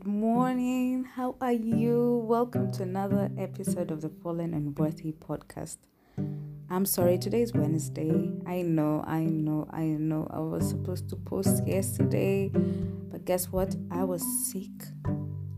Good morning. How are you? Welcome to another episode of the Fallen and Worthy podcast. I'm sorry, today is Wednesday. I know, I know, I know. I was supposed to post yesterday, but guess what? I was sick.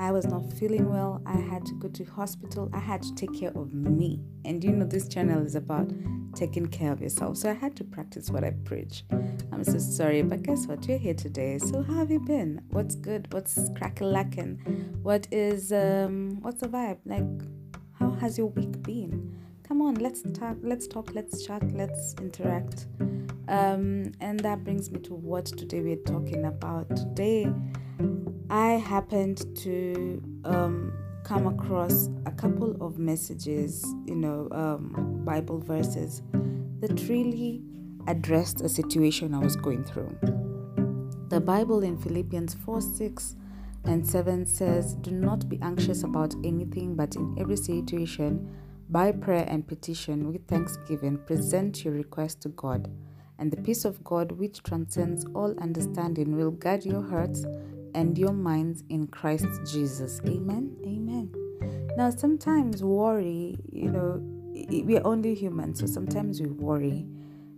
I was not feeling well. I had to go to hospital. I had to take care of me. And you know, this channel is about taking care of yourself. So I had to practice what I preach. I'm so sorry, but guess what? You're here today. So how have you been? What's good? What's crack-a-lacking? What is um what's the vibe? Like how has your week been? Come on, let's talk, let's talk, let's chat, let's interact. Um, and that brings me to what today we're talking about. Today I happened to um, come across a couple of messages, you know, um, Bible verses that really addressed a situation I was going through. The Bible in Philippians 4 6 and 7 says, Do not be anxious about anything, but in every situation, by prayer and petition, with thanksgiving, present your request to God. And the peace of God, which transcends all understanding, will guard your hearts and your minds in Christ Jesus. Amen. Amen. Now, sometimes worry, you know, we're only human, so sometimes we worry.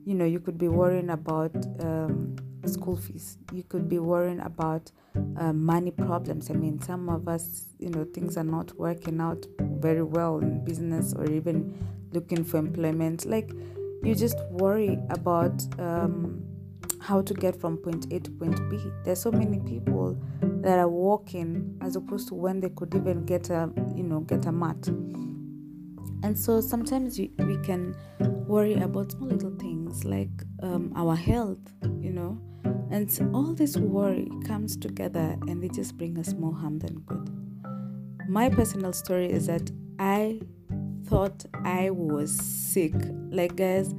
You know, you could be worrying about um, school fees, you could be worrying about uh, money problems. I mean, some of us, you know, things are not working out very well in business or even looking for employment. Like, you just worry about. Um, how to get from point A to point B. There's so many people that are walking as opposed to when they could even get a you know get a mat. And so sometimes we, we can worry about small little things like um, our health, you know, and all this worry comes together and they just bring us more harm than good. My personal story is that I thought I was sick. Like, guys,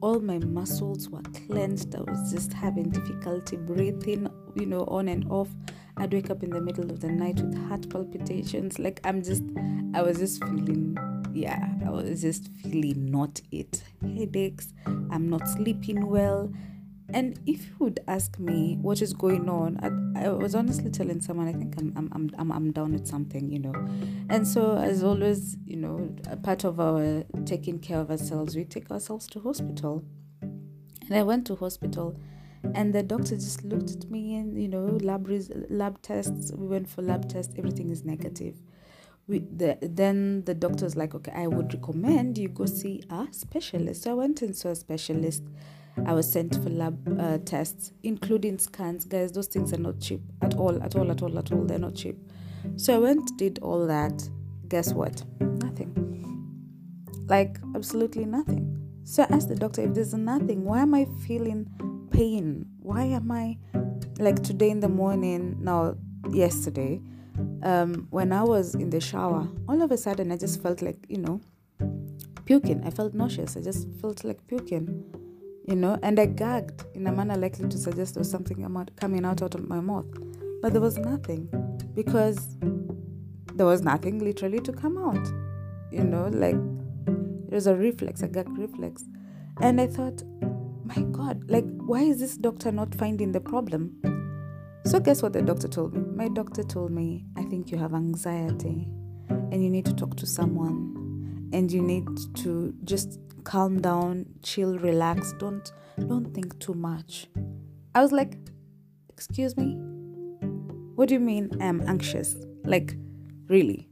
all my muscles were clenched. I was just having difficulty breathing, you know, on and off. I'd wake up in the middle of the night with heart palpitations. Like I'm just, I was just feeling, yeah, I was just feeling not it. Headaches. I'm not sleeping well. And if you would ask me what is going on, I, I was honestly telling someone I think I'm, I'm I'm I'm down with something, you know. And so as always, you know, a part of our taking care of ourselves, we take ourselves to hospital. And I went to hospital, and the doctor just looked at me and you know lab res- lab tests. We went for lab tests. Everything is negative. We, the, then the doctor was like, okay, I would recommend you go see a specialist. So I went and saw a specialist I was sent for lab uh, tests, including scans. Guys, those things are not cheap at all, at all, at all, at all. They're not cheap. So I went, did all that. Guess what? Nothing. Like, absolutely nothing. So I asked the doctor if there's nothing, why am I feeling pain? Why am I, like today in the morning, now, yesterday, um, when I was in the shower, all of a sudden I just felt like, you know, puking. I felt nauseous. I just felt like puking you know, and I gagged in a manner likely to suggest there was something coming out, out of my mouth. But there was nothing because there was nothing literally to come out, you know, like it was a reflex, a gag reflex. And I thought, my God, like, why is this doctor not finding the problem? So, guess what the doctor told me? My doctor told me, I think you have anxiety and you need to talk to someone and you need to just calm down, chill, relax. Don't don't think too much. I was like, "Excuse me? What do you mean I'm anxious? Like really?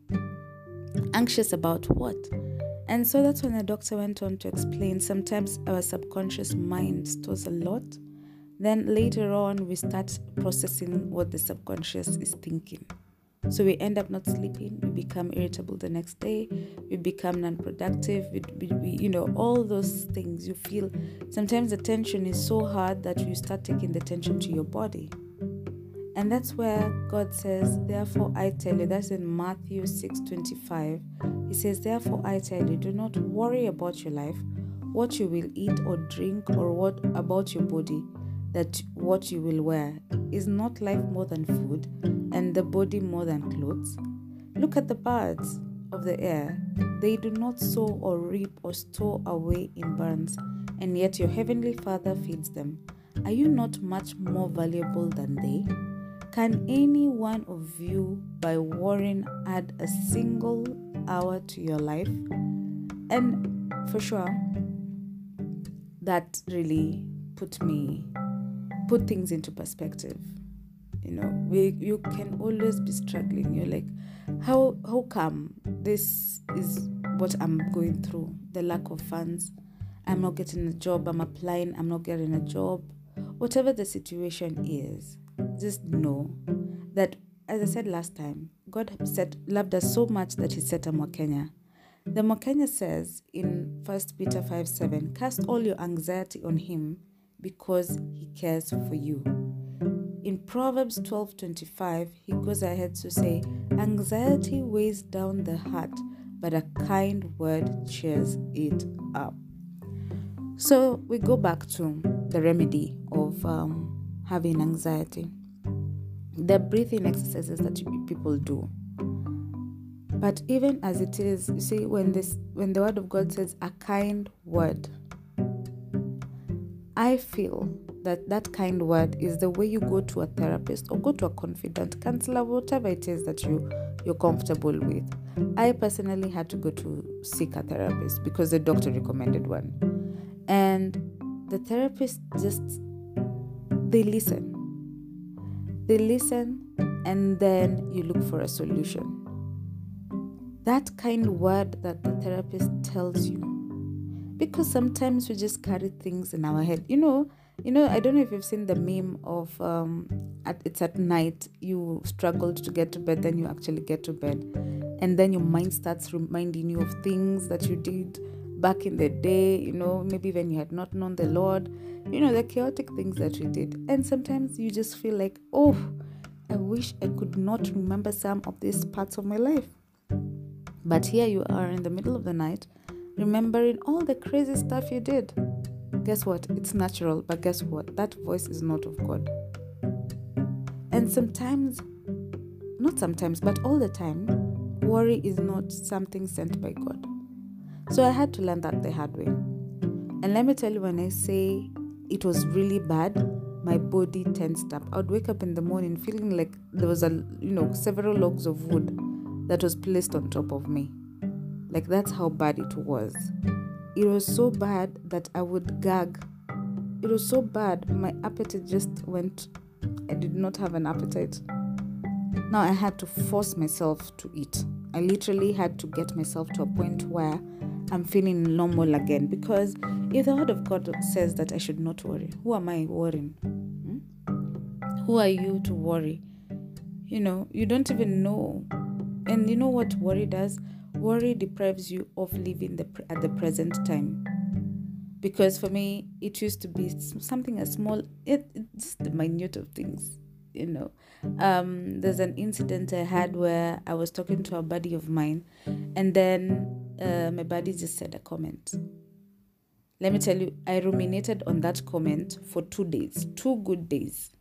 Anxious about what?" And so that's when the doctor went on to explain sometimes our subconscious mind stores a lot. Then later on, we start processing what the subconscious is thinking. So we end up not sleeping, we become irritable the next day, we become non productive, we, we, we, you know, all those things you feel. Sometimes the tension is so hard that you start taking the tension to your body. And that's where God says, Therefore I tell you, that's in Matthew 6 25. He says, Therefore I tell you, do not worry about your life, what you will eat or drink, or what about your body, that what you will wear. Is not life more than food? and the body more than clothes? Look at the birds of the air. They do not sow or reap or store away in barns, and yet your heavenly Father feeds them. Are you not much more valuable than they? Can any one of you, by worrying, add a single hour to your life? And for sure, that really put me, put things into perspective. You know, we you can always be struggling. You're like, how how come this is what I'm going through? The lack of funds. I'm not getting a job. I'm applying. I'm not getting a job. Whatever the situation is, just know that, as I said last time, God said, loved us so much that He set a Mwakenya. The Mwakenya says in 1 Peter 5 7, cast all your anxiety on Him because He cares for you. In Proverbs 12 25, he goes ahead to say, Anxiety weighs down the heart, but a kind word cheers it up. So we go back to the remedy of um, having anxiety. The breathing exercises that people do. But even as it is, you see, when this when the word of God says a kind word, I feel that that kind word is the way you go to a therapist or go to a confidant counselor, whatever it is that you you're comfortable with. I personally had to go to seek a therapist because the doctor recommended one, and the therapist just they listen, they listen, and then you look for a solution. That kind word that the therapist tells you because sometimes we just carry things in our head. You know, you know, I don't know if you've seen the meme of um, at, it's at night you struggled to get to bed, then you actually get to bed, and then your mind starts reminding you of things that you did back in the day. You know, maybe when you had not known the Lord. You know, the chaotic things that we did, and sometimes you just feel like, oh, I wish I could not remember some of these parts of my life. But here you are in the middle of the night remembering all the crazy stuff you did. Guess what? It's natural, but guess what? That voice is not of God. And sometimes, not sometimes, but all the time, worry is not something sent by God. So I had to learn that the hard way. And let me tell you, when I say it was really bad, my body tensed up. I would wake up in the morning feeling like there was a, you know, several logs of wood that was placed on top of me. Like that's how bad it was. It was so bad that I would gag. It was so bad, my appetite just went. I did not have an appetite. Now I had to force myself to eat. I literally had to get myself to a point where I'm feeling normal again. Because if the word of God says that I should not worry, who am I worrying? Hmm? Who are you to worry? You know, you don't even know. And you know what worry does? Worry deprives you of living the, at the present time. Because for me, it used to be something as small, it, it's the minute of things, you know. Um, there's an incident I had where I was talking to a buddy of mine, and then uh, my buddy just said a comment. Let me tell you, I ruminated on that comment for two days, two good days.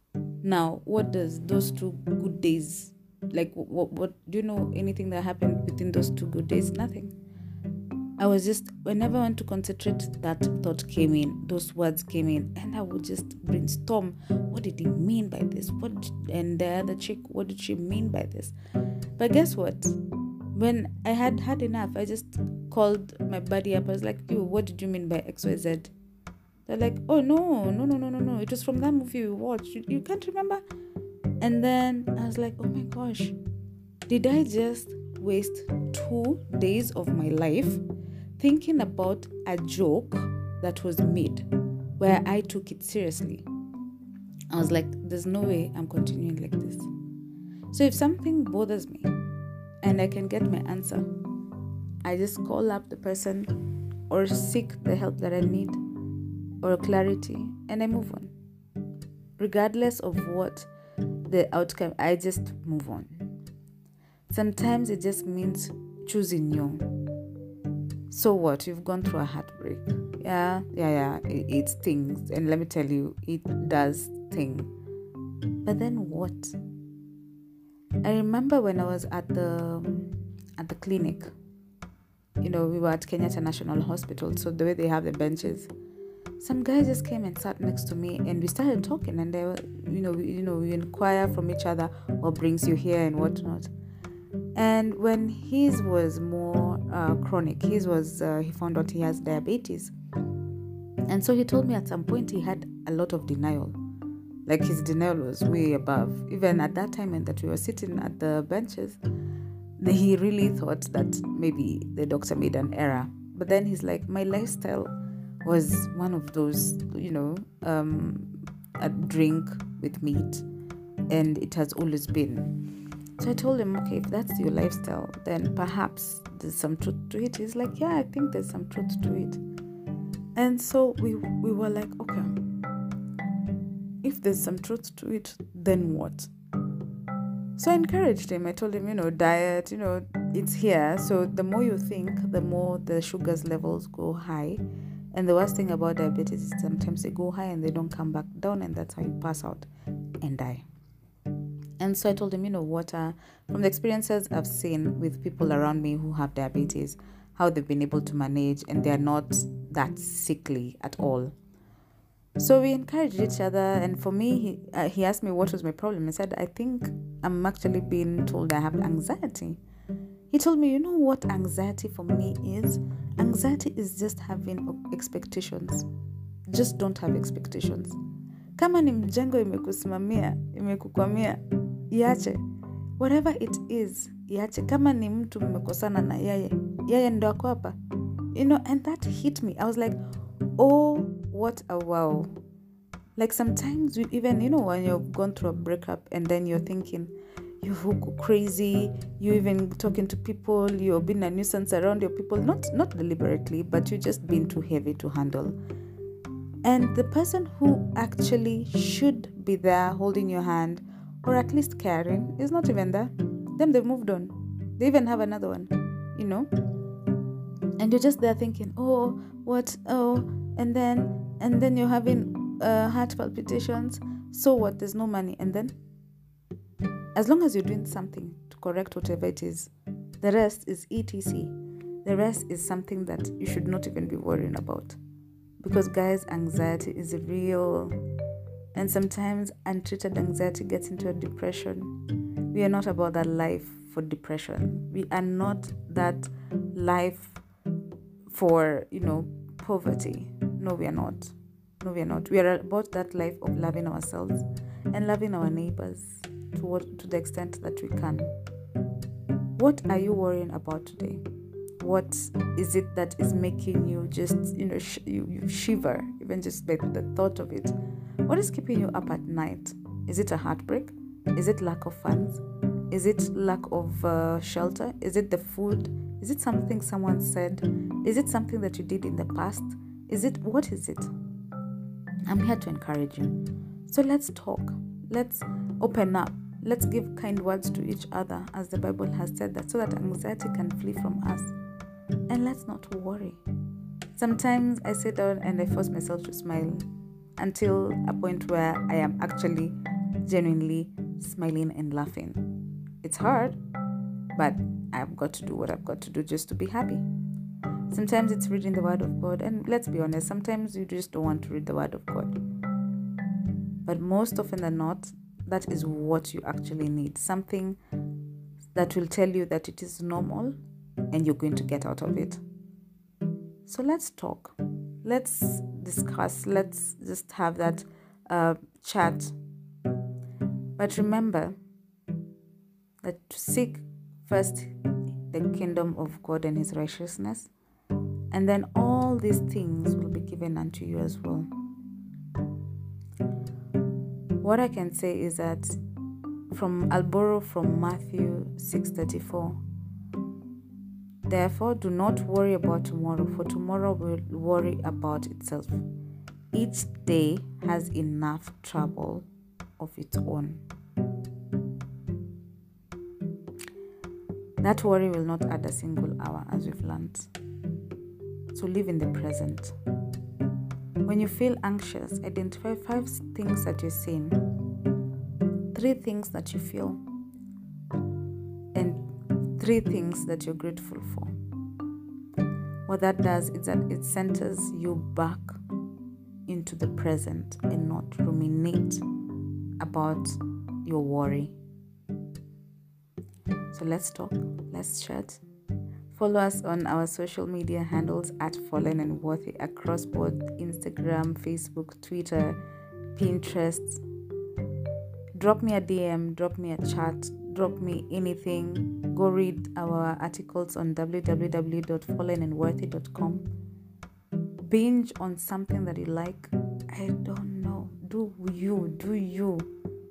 Now, what does those two good days like what, what do you know anything that happened within those two good days? Nothing. I was just whenever i want to concentrate that thought came in those words came in and i would just brainstorm what did he mean by this? What and the other chick what did she mean by this? But guess what? When i had had enough i just called my buddy up. I was like you what did you mean by xyz they're like oh no no no no no no. It was from that movie we watched. You, you can't remember and then I was like, oh my gosh, did I just waste two days of my life thinking about a joke that was made where I took it seriously? I was like, there's no way I'm continuing like this. So if something bothers me and I can get my answer, I just call up the person or seek the help that I need or clarity and I move on. Regardless of what the outcome, I just move on. Sometimes it just means choosing you. So what? You've gone through a heartbreak. Yeah, yeah, yeah. It, it stings. And let me tell you, it does sting. But then what? I remember when I was at the at the clinic. You know, we were at Kenyatta National Hospital, so the way they have the benches, some guy just came and sat next to me and we started talking and they were you know we, you know we inquire from each other what brings you here and whatnot and when his was more uh, chronic his was uh, he found out he has diabetes. And so he told me at some point he had a lot of denial. Like his denial was way above. Even at that time and that we were sitting at the benches he really thought that maybe the doctor made an error. But then he's like my lifestyle was one of those, you know, um, a drink with meat, and it has always been. So I told him, okay, if that's your lifestyle, then perhaps there's some truth to it. He's like, yeah, I think there's some truth to it. And so we we were like, okay, if there's some truth to it, then what? So I encouraged him. I told him, you know, diet, you know, it's here. So the more you think, the more the sugars levels go high and the worst thing about diabetes is sometimes they go high and they don't come back down, and that's how you pass out and die. And so I told him, you know, what uh, from the experiences I've seen with people around me who have diabetes, how they've been able to manage, and they're not that sickly at all. So we encouraged each other, and for me, he, uh, he asked me what was my problem. I said, I think I'm actually being told I have anxiety. He told me, you know what anxiety for me is? Anxiety is just having expectations. Just don't have expectations. Kama ni mjengo imekusimamia, imekukwamia, iache. Whatever it is, iache. Kama ni mtu mmekosana na yeye, yeye ndo ako hapa. You know, and that hit me. I was like, oh, what a wow. Like sometimes, we even, you know, when you've gone through a breakup and then you're thinking, you go crazy you even talking to people you're being a nuisance around your people not not deliberately but you just being too heavy to handle. And the person who actually should be there holding your hand or at least caring is not even there. Then they've moved on. They even have another one you know? And you're just there thinking oh what? Oh and then and then you're having uh, heart palpitations. So what? There's no money. And then as long as you're doing something to correct whatever it is, the rest is ETC. The rest is something that you should not even be worrying about. Because, guys, anxiety is real. And sometimes untreated anxiety gets into a depression. We are not about that life for depression. We are not that life for, you know, poverty. No, we are not. No, we are not. We are about that life of loving ourselves and loving our neighbors to what to the extent that we can. What are you worrying about today? What is it that is making you just you know sh- you, you shiver even just by the thought of it? What is keeping you up at night? Is it a heartbreak? Is it lack of funds? Is it lack of uh, shelter? Is it the food? Is it something someone said? Is it something that you did in the past? Is it what is it? I'm here to encourage you. So let's talk. Let's open up. Let's give kind words to each other, as the Bible has said that, so that anxiety can flee from us. And let's not worry. Sometimes I sit down and I force myself to smile until a point where I am actually genuinely smiling and laughing. It's hard, but I've got to do what I've got to do just to be happy. Sometimes it's reading the Word of God, and let's be honest, sometimes you just don't want to read the Word of God. But most often than not, that is what you actually need something that will tell you that it is normal and you're going to get out of it. So let's talk. Let's discuss. Let's just have that uh, chat. But remember that to seek first the kingdom of God and his righteousness, and then all these things will be given unto you as well. What I can say is that from I'll borrow from Matthew 6:34. Therefore, do not worry about tomorrow, for tomorrow will worry about itself. Each day has enough trouble of its own. That worry will not add a single hour, as we've learned. So live in the present. When you feel anxious, identify five things that you're seeing, three things that you feel, and three things that you're grateful for. What that does is that it centers you back into the present and not ruminate about your worry. So let's talk, let's chat. Follow us on our social media handles at Fallen and Worthy across both Instagram, Facebook, Twitter, Pinterest. Drop me a DM, drop me a chat, drop me anything. Go read our articles on www.fallenandworthy.com. Binge on something that you like. I don't know. Do you, do you,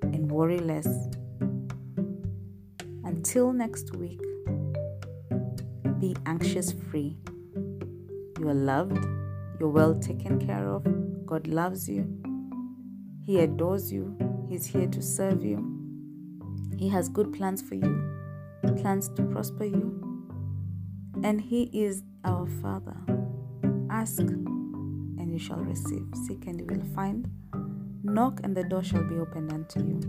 and worry less. Until next week, be anxious free. You are loved, you're well taken care of, God loves you, He adores you, He's here to serve you. He has good plans for you, plans to prosper you, and He is our Father. Ask and you shall receive, seek and you will find, knock and the door shall be opened unto you.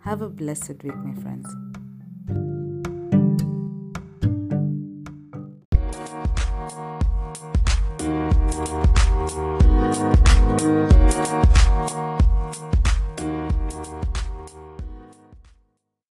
Have a blessed week, my friends.